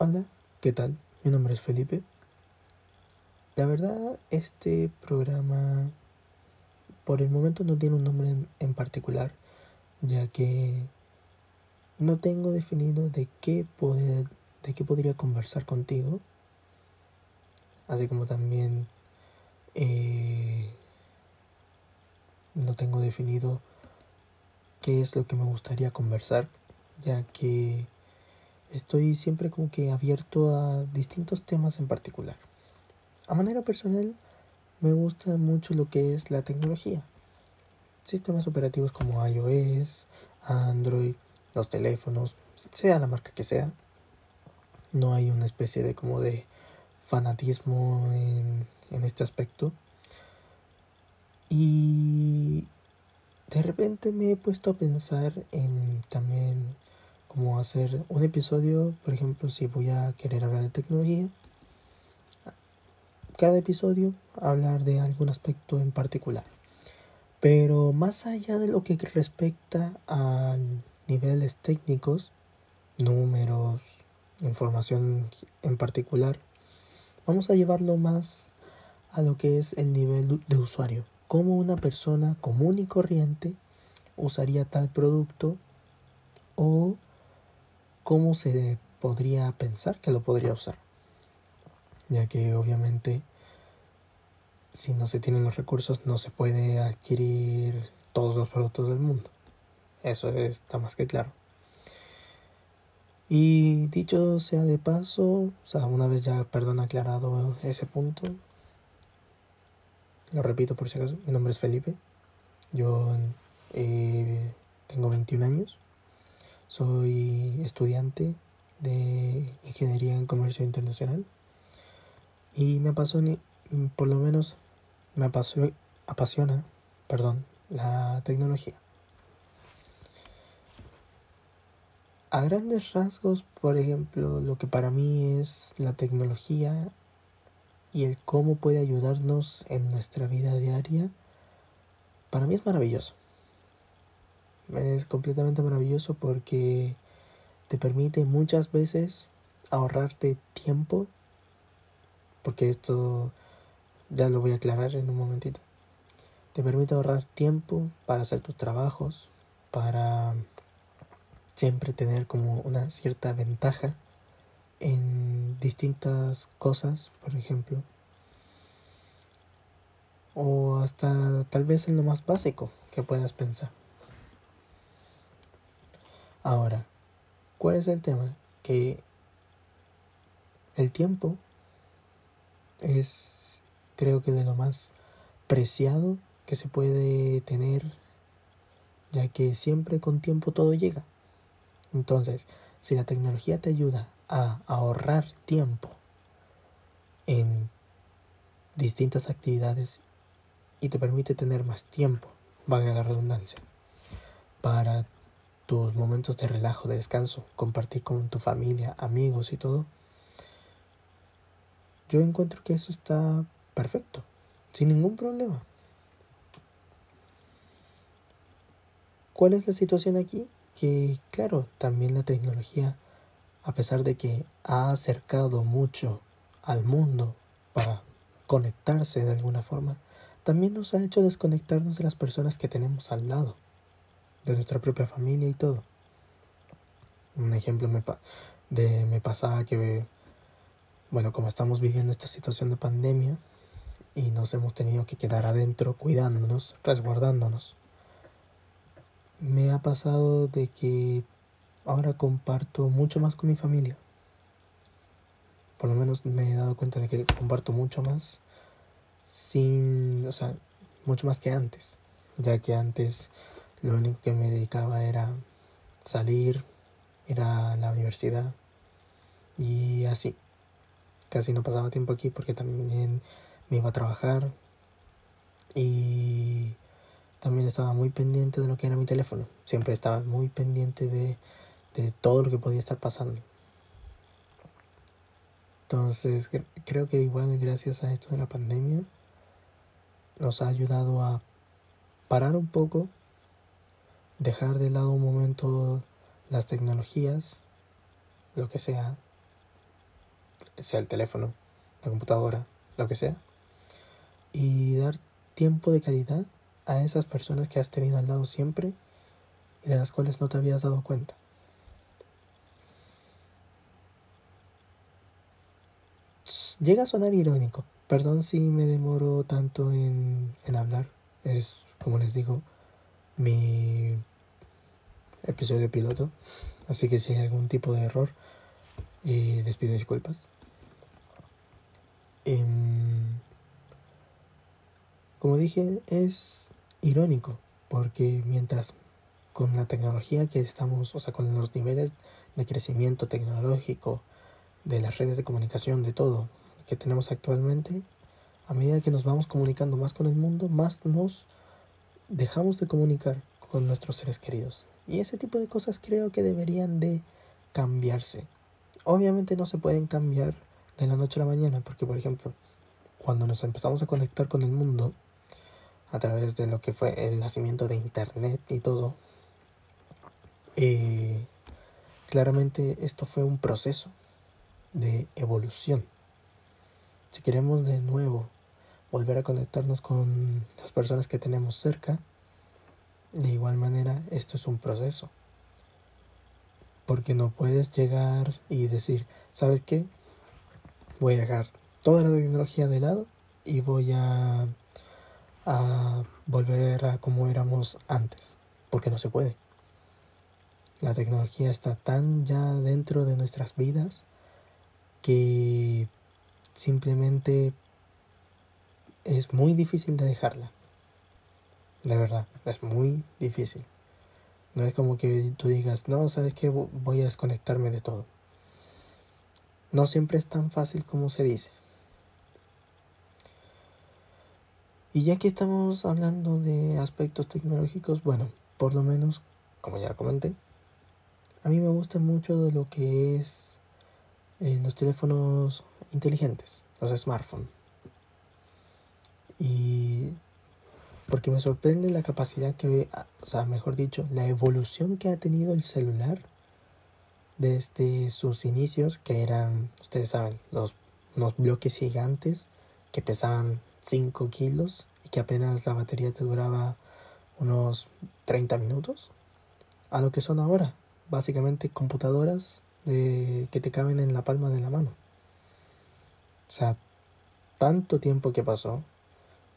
Hola, ¿qué tal? Mi nombre es Felipe. La verdad, este programa por el momento no tiene un nombre en, particular, ya que no tengo definido de qué poder, de qué podría conversar contigo, así como también eh, no tengo definido qué es lo que me gustaría conversar, ya que estoy siempre como que abierto a distintos temas en particular. A manera personal, me gusta mucho lo que es la tecnología. Sistemas operativos como iOS, Android, los teléfonos, sea la marca que sea. No hay una especie de como de fanatismo en, en este aspecto. Y de repente me he puesto a pensar en también como hacer un episodio, por ejemplo, si voy a querer hablar de tecnología, cada episodio hablar de algún aspecto en particular. Pero más allá de lo que respecta a niveles técnicos, números, información en particular, vamos a llevarlo más a lo que es el nivel de usuario. Cómo una persona común y corriente usaría tal producto o cómo se podría pensar que lo podría usar. Ya que obviamente si no se tienen los recursos no se puede adquirir todos los productos del mundo. Eso está más que claro. Y dicho sea de paso, o sea, una vez ya, perdón, aclarado ese punto, lo repito por si acaso, mi nombre es Felipe, yo eh, tengo 21 años soy estudiante de Ingeniería en Comercio Internacional y me apasiona, por lo menos me apasiona, apasiona perdón, la tecnología. A grandes rasgos, por ejemplo, lo que para mí es la tecnología y el cómo puede ayudarnos en nuestra vida diaria, para mí es maravilloso. Es completamente maravilloso porque te permite muchas veces ahorrarte tiempo, porque esto ya lo voy a aclarar en un momentito. Te permite ahorrar tiempo para hacer tus trabajos, para siempre tener como una cierta ventaja en distintas cosas, por ejemplo. O hasta tal vez en lo más básico que puedas pensar. Ahora, ¿cuál es el tema? Que el tiempo es, creo que, de lo más preciado que se puede tener, ya que siempre con tiempo todo llega. Entonces, si la tecnología te ayuda a ahorrar tiempo en distintas actividades y te permite tener más tiempo, valga la redundancia, para tus momentos de relajo, de descanso, compartir con tu familia, amigos y todo, yo encuentro que eso está perfecto, sin ningún problema. ¿Cuál es la situación aquí? Que claro, también la tecnología, a pesar de que ha acercado mucho al mundo para conectarse de alguna forma, también nos ha hecho desconectarnos de las personas que tenemos al lado de nuestra propia familia y todo. Un ejemplo me, de, me pasaba que, bueno, como estamos viviendo esta situación de pandemia y nos hemos tenido que quedar adentro cuidándonos, resguardándonos, me ha pasado de que ahora comparto mucho más con mi familia. Por lo menos me he dado cuenta de que comparto mucho más sin, o sea, mucho más que antes, ya que antes lo único que me dedicaba era salir, ir a la universidad y así. Casi no pasaba tiempo aquí porque también me iba a trabajar y también estaba muy pendiente de lo que era mi teléfono. Siempre estaba muy pendiente de, de todo lo que podía estar pasando. Entonces creo que igual gracias a esto de la pandemia nos ha ayudado a parar un poco dejar de lado un momento las tecnologías, lo que sea, sea el teléfono, la computadora, lo que sea, y dar tiempo de calidad a esas personas que has tenido al lado siempre y de las cuales no te habías dado cuenta. Llega a sonar irónico. Perdón si me demoro tanto en, en hablar. Es, como les digo, mi episodio piloto. Así que si hay algún tipo de error, eh, les pido disculpas. Em, como dije, es irónico, porque mientras con la tecnología que estamos, o sea, con los niveles de crecimiento tecnológico, de las redes de comunicación, de todo que tenemos actualmente, a medida que nos vamos comunicando más con el mundo, más nos dejamos de comunicar con nuestros seres queridos. Y ese tipo de cosas creo que deberían de cambiarse. Obviamente no se pueden cambiar de la noche a la mañana, porque por ejemplo, cuando nos empezamos a conectar con el mundo, a través de lo que fue el nacimiento de Internet y todo, eh, claramente esto fue un proceso de evolución. Si queremos de nuevo volver a conectarnos con las personas que tenemos cerca, de igual manera esto es un proceso. Porque no puedes llegar y decir, ¿sabes qué? Voy a dejar toda la tecnología de lado y voy a, a volver a como éramos antes. Porque no se puede. La tecnología está tan ya dentro de nuestras vidas que simplemente es muy difícil de dejarla. De verdad, es muy difícil. No es como que tú digas, no, sabes que voy a desconectarme de todo. No siempre es tan fácil como se dice. Y ya que estamos hablando de aspectos tecnológicos, bueno, por lo menos, como ya comenté, a mí me gusta mucho de lo que es eh, los teléfonos inteligentes, los smartphones. Y porque me sorprende la capacidad que, o sea, mejor dicho, la evolución que ha tenido el celular desde sus inicios, que eran, ustedes saben, los, unos bloques gigantes que pesaban 5 kilos y que apenas la batería te duraba unos 30 minutos, a lo que son ahora, básicamente computadoras de, que te caben en la palma de la mano. O sea, tanto tiempo que pasó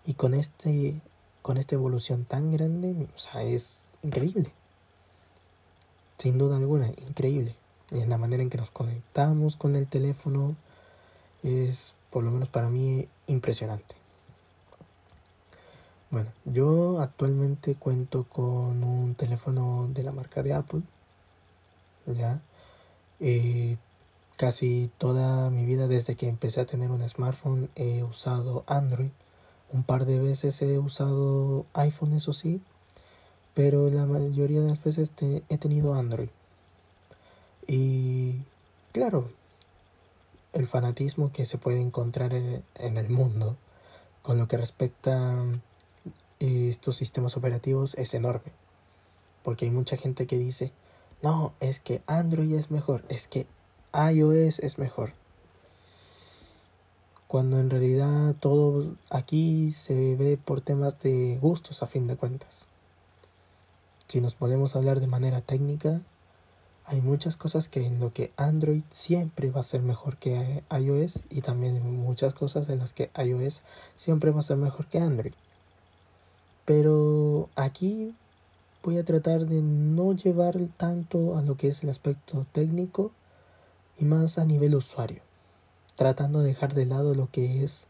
y con este con esta evolución tan grande, o sea, es increíble. Sin duda alguna, increíble. Y en la manera en que nos conectamos con el teléfono es, por lo menos para mí, impresionante. Bueno, yo actualmente cuento con un teléfono de la marca de Apple. Ya. Eh, casi toda mi vida desde que empecé a tener un smartphone he usado Android. Un par de veces he usado iPhone, eso sí, pero la mayoría de las veces he tenido Android. Y claro, el fanatismo que se puede encontrar en, en el mundo con lo que respecta a estos sistemas operativos es enorme. Porque hay mucha gente que dice, no, es que Android es mejor, es que iOS es mejor. Cuando en realidad todo aquí se ve por temas de gustos a fin de cuentas. Si nos podemos hablar de manera técnica, hay muchas cosas que en lo que Android siempre va a ser mejor que iOS y también muchas cosas en las que iOS siempre va a ser mejor que Android. Pero aquí voy a tratar de no llevar tanto a lo que es el aspecto técnico y más a nivel usuario, tratando de dejar de lado lo que es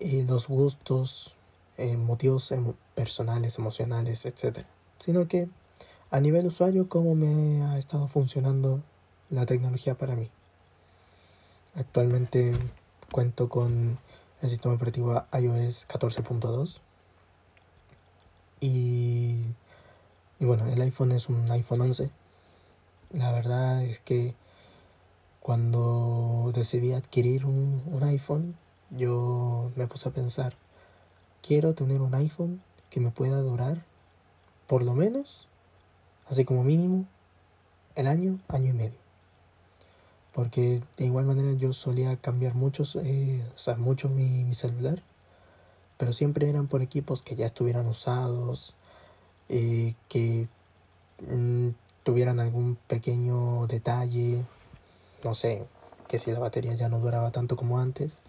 eh, los gustos, eh, motivos personales, emocionales, etc. Sino que a nivel usuario, cómo me ha estado funcionando la tecnología para mí. Actualmente cuento con el sistema operativo iOS 14.2 y y bueno, el iPhone es un iPhone 11. La verdad es que cuando decidí adquirir un, un iPhone, yo me puse a pensar, quiero tener un iPhone que me pueda durar por lo menos, así como mínimo, el año, año y medio. Porque de igual manera yo solía cambiar muchos, eh, o mucho mi, mi, celular. Pero siempre eran por equipos que ya estuvieran usados, eh, que mmm, tuvieran algún pequeño detalle, no sé, que si la batería ya no duraba tanto como antes,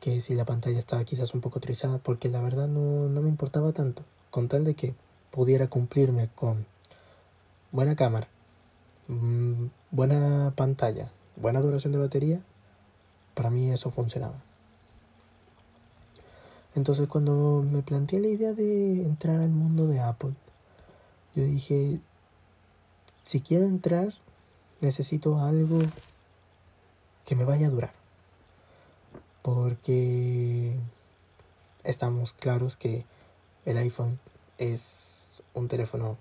que si la pantalla estaba quizás un poco trizada, porque la verdad no, no me importaba tanto, con tal de que pudiera cumplirme con buena cámara, mmm, buena pantalla, buena duración de batería, para mí eso funcionaba. Entonces cuando me planteé la idea de entrar al mundo de Apple, yo dije, si quiero entrar, necesito algo que me vaya a durar. Porque estamos claros que el iPhone es un teléfono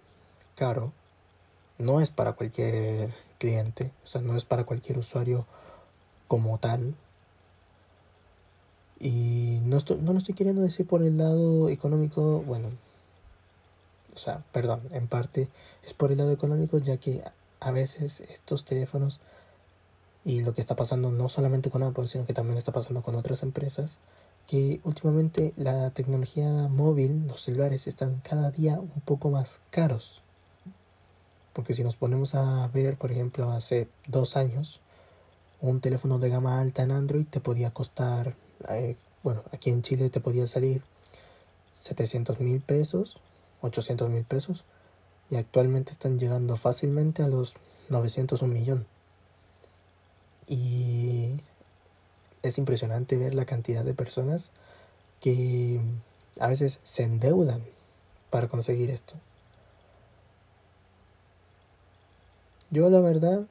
caro. No es para cualquier cliente, o sea, no es para cualquier usuario como tal. Y no, estoy, no lo estoy queriendo decir por el lado económico, bueno, o sea, perdón, en parte es por el lado económico, ya que a veces estos teléfonos y lo que está pasando no solamente con Apple, sino que también está pasando con otras empresas, que últimamente la tecnología móvil, los celulares, están cada día un poco más caros. Porque si nos ponemos a ver, por ejemplo, hace dos años, un teléfono de gama alta en Android te podía costar, eh, bueno, aquí en Chile te podía salir 700 mil pesos 800 mil pesos y actualmente están llegando fácilmente a los 900 un millón. Y es impresionante ver la cantidad de personas que a veces se endeudan para conseguir esto. Yo la verdad,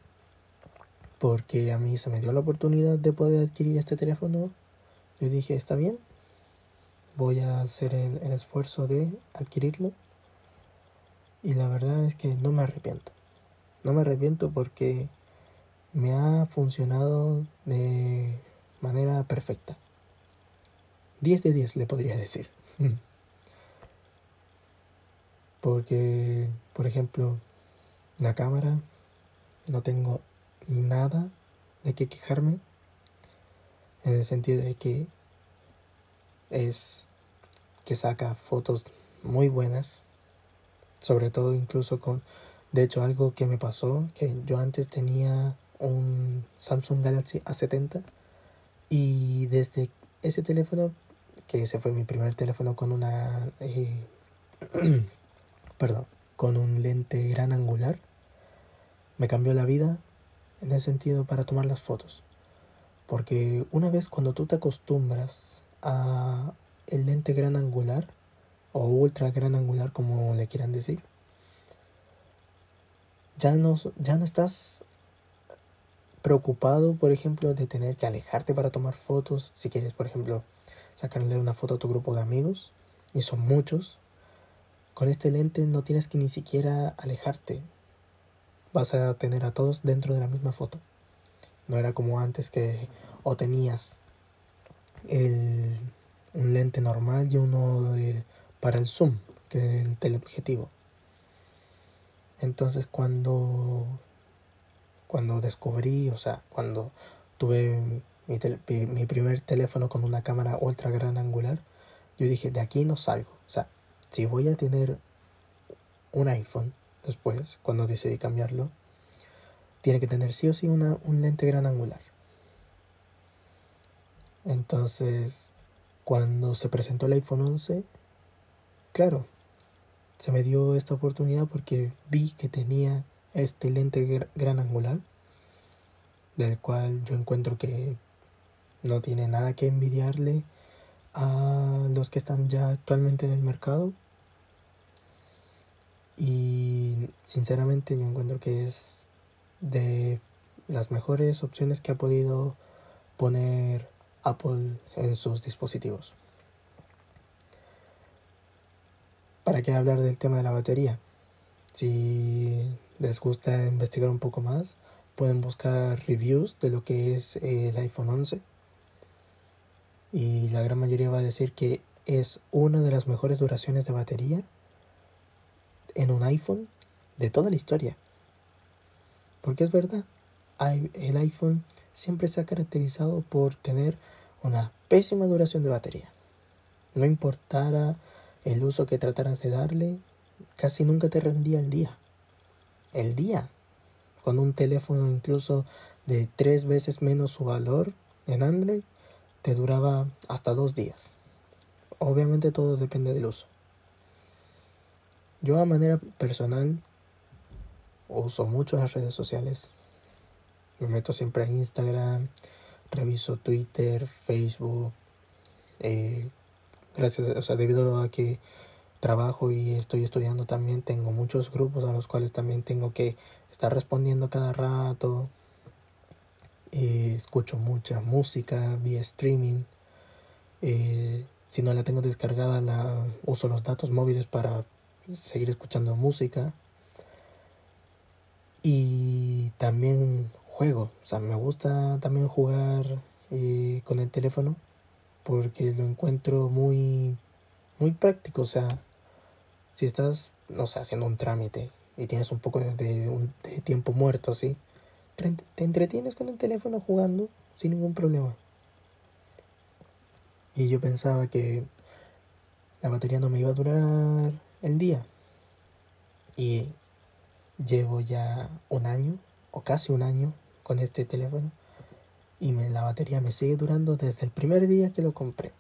porque a mí se me dio la oportunidad de poder adquirir este teléfono, yo dije, está bien, voy a hacer el, el esfuerzo de adquirirlo. Y la verdad es que no me arrepiento. No me arrepiento porque me ha funcionado de manera perfecta. 10 de 10 le podría decir. Porque, por ejemplo, la cámara, no tengo nada de qué quejarme. En el sentido de que es que saca fotos muy buenas. Sobre todo incluso con, de hecho algo que me pasó, que yo antes tenía un Samsung Galaxy A70 y desde ese teléfono, que ese fue mi primer teléfono con una, eh, perdón, con un lente gran angular, me cambió la vida en el sentido para tomar las fotos. Porque una vez cuando tú te acostumbras a el lente gran angular o ultra gran angular como le quieran decir ya no, ya no estás preocupado por ejemplo de tener que alejarte para tomar fotos si quieres por ejemplo sacarle una foto a tu grupo de amigos y son muchos con este lente no tienes que ni siquiera alejarte vas a tener a todos dentro de la misma foto no era como antes que o tenías el, un lente normal y uno de, para el zoom, que es el teleobjetivo. Entonces cuando, cuando descubrí, o sea, cuando tuve mi, mi, primer teléfono con una cámara ultra gran angular, yo dije, de aquí no salgo. O sea, si voy a tener un iPhone después, cuando decidí cambiarlo, tiene que tener sí o sí una, un lente gran angular. Entonces, cuando se presentó el iPhone 11, claro, se me dio esta oportunidad porque vi que tenía este lente gran angular, del cual yo encuentro que no tiene nada que envidiarle a los que están ya actualmente en el mercado. Y sinceramente yo encuentro que es de las mejores opciones que ha podido poner Apple en sus dispositivos. ¿Para qué hablar del tema de la batería? Si les gusta investigar un poco más, pueden buscar reviews de lo que es el iPhone 11. Y la gran mayoría va a decir que es una de las mejores duraciones de batería en un iPhone de toda la historia. Porque es verdad, el iPhone siempre se ha caracterizado por tener una pésima duración de batería. No importara el uso que trataras de darle, casi nunca te rendía el día. El día. Con un teléfono incluso de tres veces menos su valor en Android, te duraba hasta dos días. Obviamente todo depende del uso. Yo a manera personal uso mucho las redes sociales. Me meto siempre a Instagram, reviso Twitter, Facebook. Eh, gracias, o sea, debido a que trabajo y estoy estudiando también, tengo muchos grupos a los cuales también tengo que estar respondiendo cada rato. Eh, escucho mucha música vía streaming. Eh, si no la tengo descargada, la uso los datos móviles para seguir escuchando música. Y también juego, o sea, me gusta también jugar eh, con el teléfono porque lo encuentro muy, muy práctico, o sea, si estás, no sé, haciendo un trámite y tienes un poco de, de tiempo muerto, ¿sí? te entretienes con el teléfono jugando sin ningún problema. Y yo pensaba que la batería no me iba a durar el día. Y llevo ya un año, o casi un año, con este teléfono. Y me, la batería me sigue durando desde el primer día que lo compré.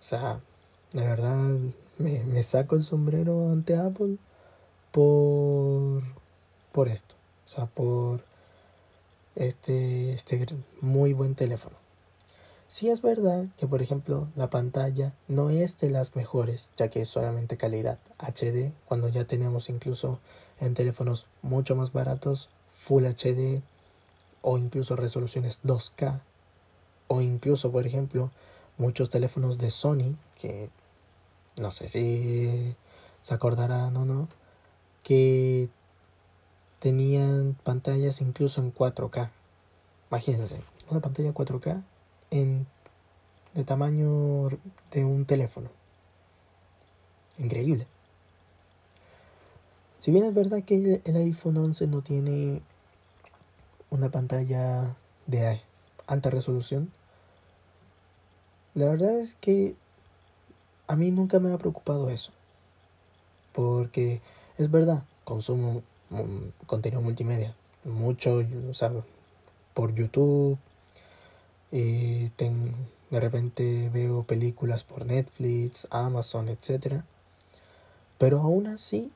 O sea, la verdad me, me saco el sombrero ante Apple por por esto, o sea, por este, este muy buen teléfono. Sí es verdad que, por ejemplo, la pantalla no es de las mejores, ya que es solamente calidad HD, cuando ya tenemos incluso en teléfonos mucho más baratos Full HD o incluso resoluciones 2K o incluso, por ejemplo, muchos teléfonos de Sony que no sé si se acordarán o no, que tenían pantallas incluso en 4K. Imagínense, una pantalla 4K en de tamaño de un teléfono. Increíble. Si bien es verdad que el iPhone 11 no tiene una pantalla de alta resolución, la verdad es que a mí nunca me ha preocupado eso. Porque es verdad, consumo contenido multimedia. Mucho, o sea, por YouTube. y de repente veo películas por Netflix, Amazon, etc. Pero aún así,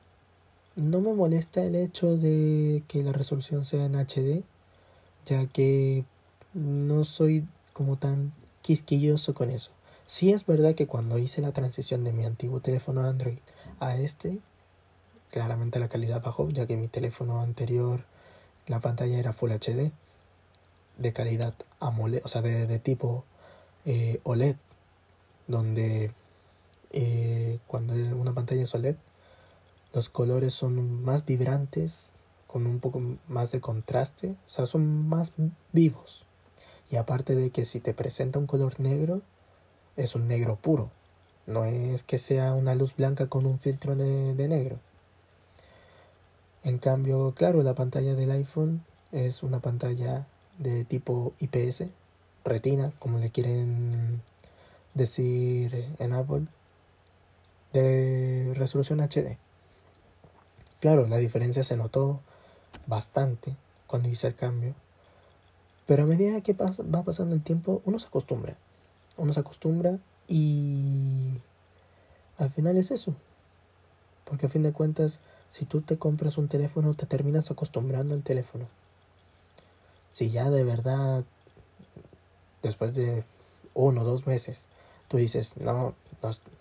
no me molesta el hecho de que la resolución sea en HD, ya que no soy como tan quisquilloso con eso. Sí es verdad que cuando hice la transición de mi antiguo teléfono Android a este, Claramente la calidad bajó, ya que mi teléfono anterior la pantalla era Full HD de calidad AMOLED, o sea, de, tipo eh, OLED, donde eh, cuando una pantalla es OLED, los colores son más vibrantes, con un poco más de contraste, o sea, son más vivos. Y aparte de que si te presenta un color negro, es un negro puro, no es que sea una luz blanca con un filtro de negro. En cambio, claro, la pantalla del iPhone es una pantalla de tipo IPS, retina, como le quieren decir en Apple, de resolución HD. Claro, la diferencia se notó bastante cuando hice el cambio, pero a medida que va pasando el tiempo, uno se acostumbra. Uno se acostumbra y al final es eso. Porque a fin de cuentas, si tú te compras un teléfono, te terminas acostumbrando al teléfono. Si ya de verdad, después de uno o dos meses, tú dices, no,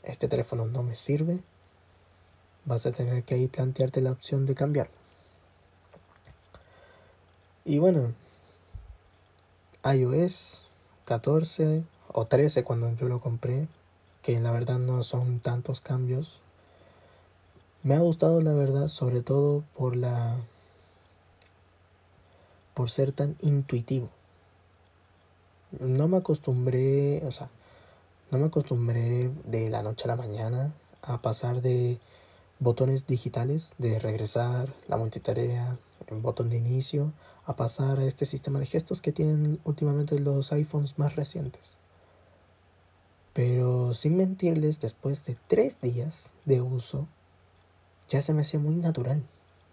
este teléfono no me sirve, vas a tener que ahí plantearte la opción de cambiarlo. Y bueno, iOS 14 o 13 cuando yo lo compré, que la verdad no son tantos cambios, me ha gustado la verdad, sobre todo por la por ser tan intuitivo. No me acostumbré, o sea, no me acostumbré de la noche a la mañana a pasar de botones digitales de regresar, la multitarea, en botón de inicio a pasar a este sistema de gestos que tienen últimamente los iPhones más recientes. Pero sin mentirles, después de tres días de uso, ya se me hacía muy natural.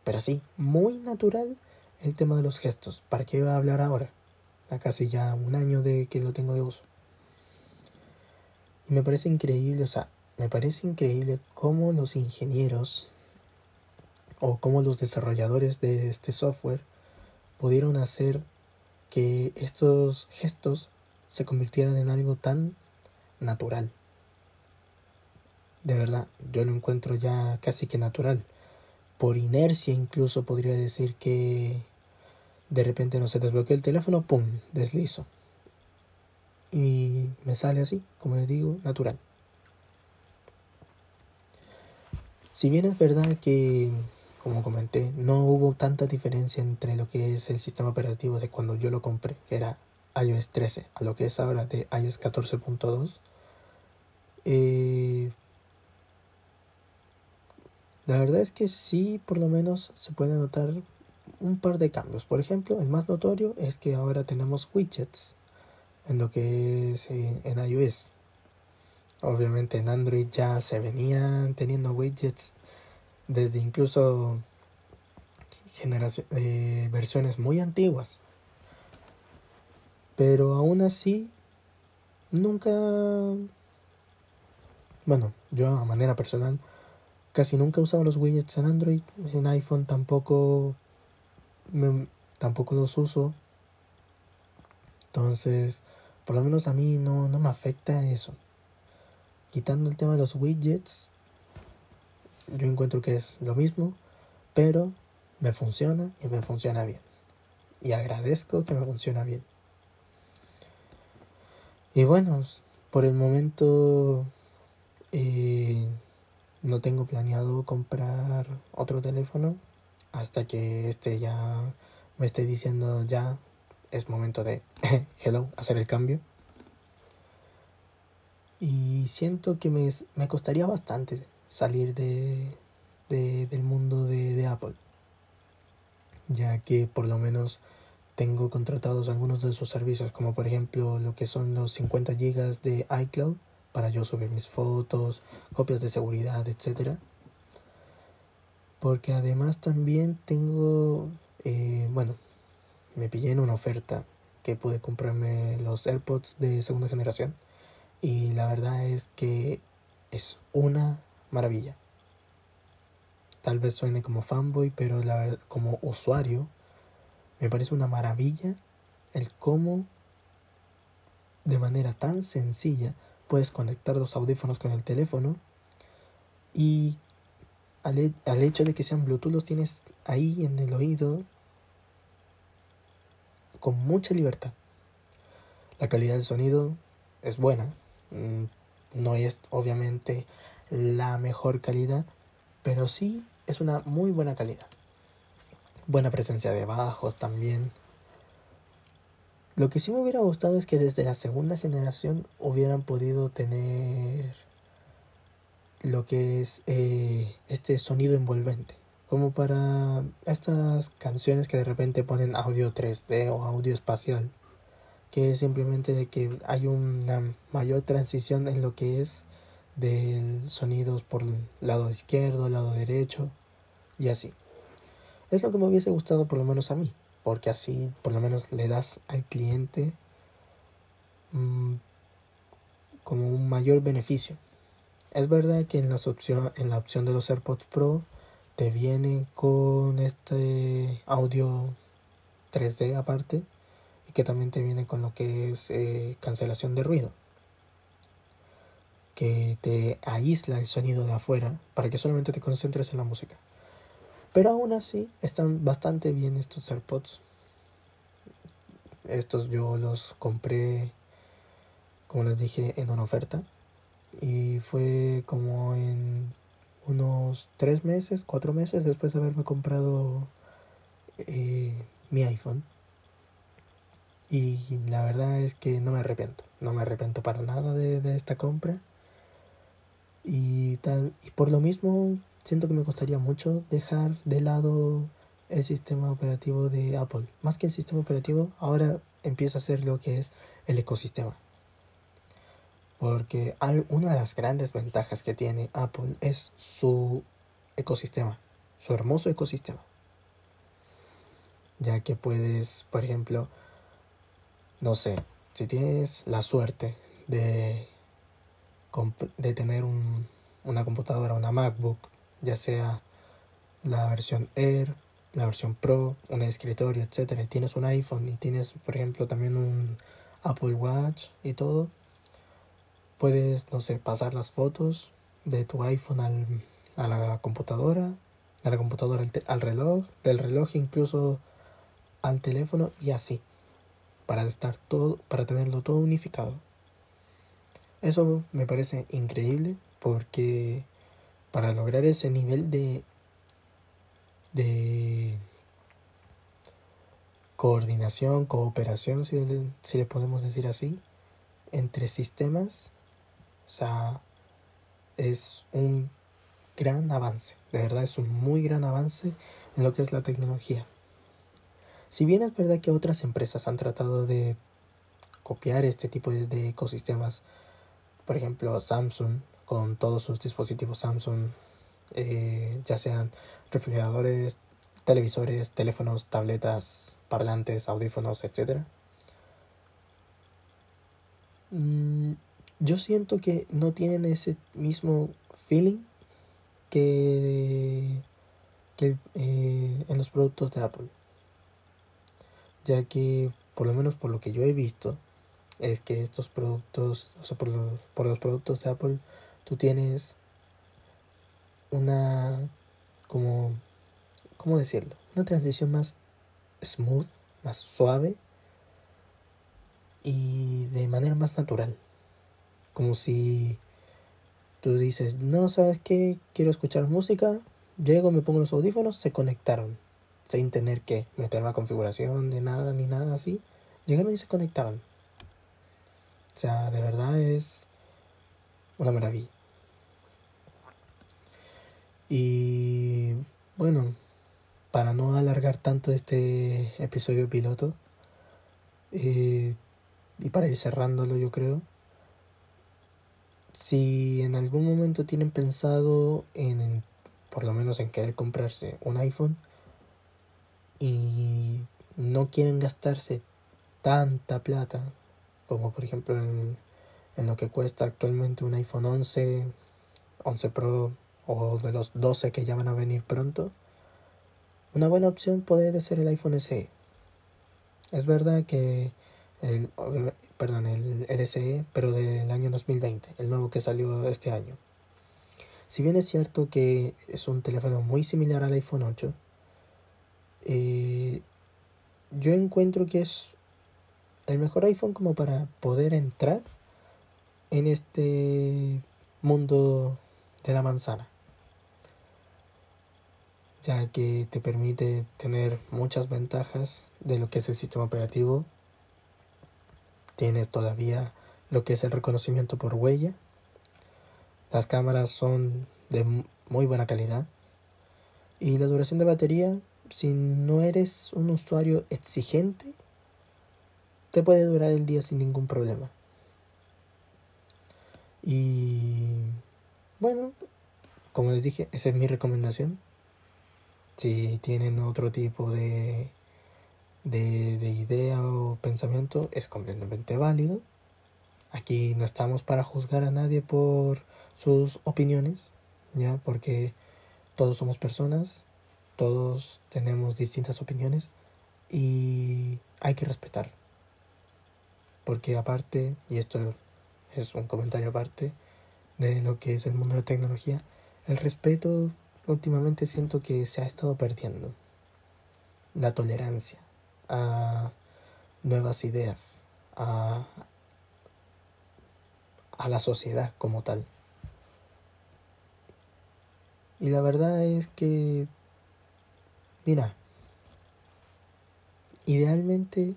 Pero sí, muy natural el tema de los gestos. ¿Para qué iba a hablar ahora? A casi ya un año de que lo tengo de uso. Y me parece increíble, o sea, me parece increíble cómo los ingenieros o cómo los desarrolladores de este software pudieron hacer que estos gestos se convirtieran en algo tan natural. De verdad, yo lo encuentro ya casi que natural. Por inercia incluso podría decir que de repente no se desbloqueó el teléfono, ¡pum! deslizo. Y me sale así, como les digo, natural. Si bien es verdad que, como comenté, no hubo tanta diferencia entre lo que es el sistema operativo de cuando yo lo compré, que era iOS 13, a lo que es ahora de iOS 14.2, eh, la verdad es que sí, por lo menos se puede notar un par de cambios. Por ejemplo, el más notorio es que ahora tenemos widgets en lo que es eh, en iOS. Obviamente en Android ya se venían teniendo widgets desde incluso eh, versiones muy antiguas. Pero aún así, nunca... Bueno, yo a manera personal casi nunca usaba los widgets en Android. En iPhone tampoco, tampoco los uso. Entonces, por lo menos a mí no, no me afecta eso quitando el tema de los widgets, yo encuentro que es lo mismo, pero me funciona y me funciona bien. Y agradezco que me funciona bien. Y bueno, por el momento eh, no tengo planeado comprar otro teléfono hasta que este ya me esté diciendo ya es momento de hello, hacer el cambio. Y siento que me, me costaría bastante salir de, del mundo de, de Apple. Ya que por lo menos tengo contratados algunos de sus servicios, como por ejemplo lo que son los 50 GB de iCloud para yo subir mis fotos, copias de seguridad, etc. Porque además también tengo, eh, bueno, me pillé en una oferta que pude comprarme los AirPods de segunda generación y la verdad es que es una maravilla. Tal vez suene como fanboy, pero la como usuario, me parece una maravilla el cómo de manera tan sencilla puedes conectar los audífonos con el teléfono y al, al, hecho de que sean Bluetooth los tienes ahí en el oído con mucha libertad. La calidad del sonido es buena, Mm, no es obviamente la mejor calidad, pero sí es una muy buena calidad. Buena presencia de bajos también. Lo que sí me hubiera gustado es que desde la segunda generación hubieran podido tener lo que es eh, este sonido envolvente. Como para estas canciones que de repente ponen audio 3D o audio espacial que es simplemente de que hay una mayor transición en lo que es de sonidos por el lado izquierdo, lado derecho y así. Es lo que me hubiese gustado por lo menos a mí, porque así por lo menos le das al cliente mm, como un mayor beneficio. Es verdad que en, las opción, en la opción de los AirPods Pro te viene con este audio 3D aparte y que también te viene con lo que es eh, cancelación de ruido que te aísla el sonido de afuera para que solamente te concentres en la música. Pero aún así están bastante bien estos AirPods. Estos yo los compré, como les dije, en una oferta. Y fue como en unos tres meses, cuatro meses después de haberme comprado eh, mi iPhone. Y la verdad es que no me arrepiento, no me arrepiento para nada de, esta compra. Y tal, y por lo mismo siento que me costaría mucho dejar de lado el sistema operativo de Apple. Más que el sistema operativo, ahora empieza a ser lo que es el ecosistema. Porque una de las grandes ventajas que tiene Apple es su ecosistema, su hermoso ecosistema. Ya que puedes, por ejemplo, no sé, si tienes la suerte de, de tener una computadora, una MacBook, ya sea la versión Air, la versión Pro, un escritorio, etcétera, y tienes un iPhone y tienes, por ejemplo, también un Apple Watch y todo, puedes, no sé, pasar las fotos de tu iPhone al, a la computadora, de la computadora al, reloj, del reloj incluso al teléfono y así, para estar todo, para tenerlo todo unificado. Eso me parece increíble porque para lograr ese nivel de de coordinación, cooperación, si le, si le podemos decir así, entre sistemas, o sea, es un gran avance, de verdad es un muy gran avance en lo que es la tecnología. Si bien es verdad que otras empresas han tratado de copiar este tipo de, ecosistemas, por ejemplo Samsung con todos sus dispositivos Samsung, eh, ya sean refrigeradores, televisores, teléfonos, tabletas, parlantes, audífonos, etc. Mm, yo siento que no tienen ese mismo feeling que, que eh, en los productos de Apple. Ya que, por lo menos por lo que yo he visto, es que estos productos, o sea, por los, por los productos de Apple, tú tienes una como, ¿cómo decirlo? Una transición más smooth, más suave y de manera más natural. Como si tú dices, no, ¿sabes qué? Quiero escuchar música, llego, me pongo los audífonos, se conectaron, sin tener que meter la configuración de nada ni nada así. Llegaron y se conectaron. O sea, de verdad es una maravilla. Y bueno, para no alargar tanto este episodio piloto, eh, y para ir cerrándolo yo creo, si en algún momento tienen pensado en, por lo menos en querer comprarse un iPhone y no quieren gastarse tanta plata como por ejemplo en, en lo que cuesta actualmente un iPhone 11, 11 Pro o de los 12 que ya van a venir pronto, una buena opción puede ser el iPhone SE. Es verdad que el, perdón, el SE, pero del año 2020, el nuevo que salió este año. Si bien es cierto que es un teléfono muy similar al iPhone 8, eh, yo encuentro que es el mejor iPhone como para poder entrar en este mundo de la manzana ya que te permite tener muchas ventajas de lo que es el sistema operativo. Tienes todavía lo que es el reconocimiento por huella. Las cámaras son de muy buena calidad. Y la duración de batería, si no eres un usuario exigente, te puede durar el día sin ningún problema. Y bueno, como les dije, esa es mi recomendación. Si tienen otro tipo de, de, de idea o pensamiento, es completamente válido. Aquí no estamos para juzgar a nadie por sus opiniones, ¿ya? Porque todos somos personas, todos tenemos distintas opiniones y hay que respetar. Porque aparte, y esto es un comentario aparte de lo que es el mundo de la tecnología, el respeto últimamente siento que se ha estado perdiendo la tolerancia a nuevas ideas, a, a la sociedad como tal. Y la verdad es que, mira, idealmente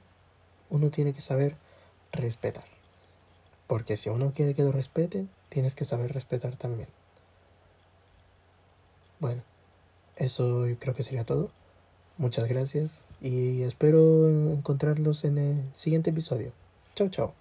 uno tiene que saber respetar. Porque si uno quiere que lo respeten, tienes que saber respetar también. Bueno, eso creo que sería todo. Muchas gracias y espero encontrarlos en el siguiente episodio. Chao, chao.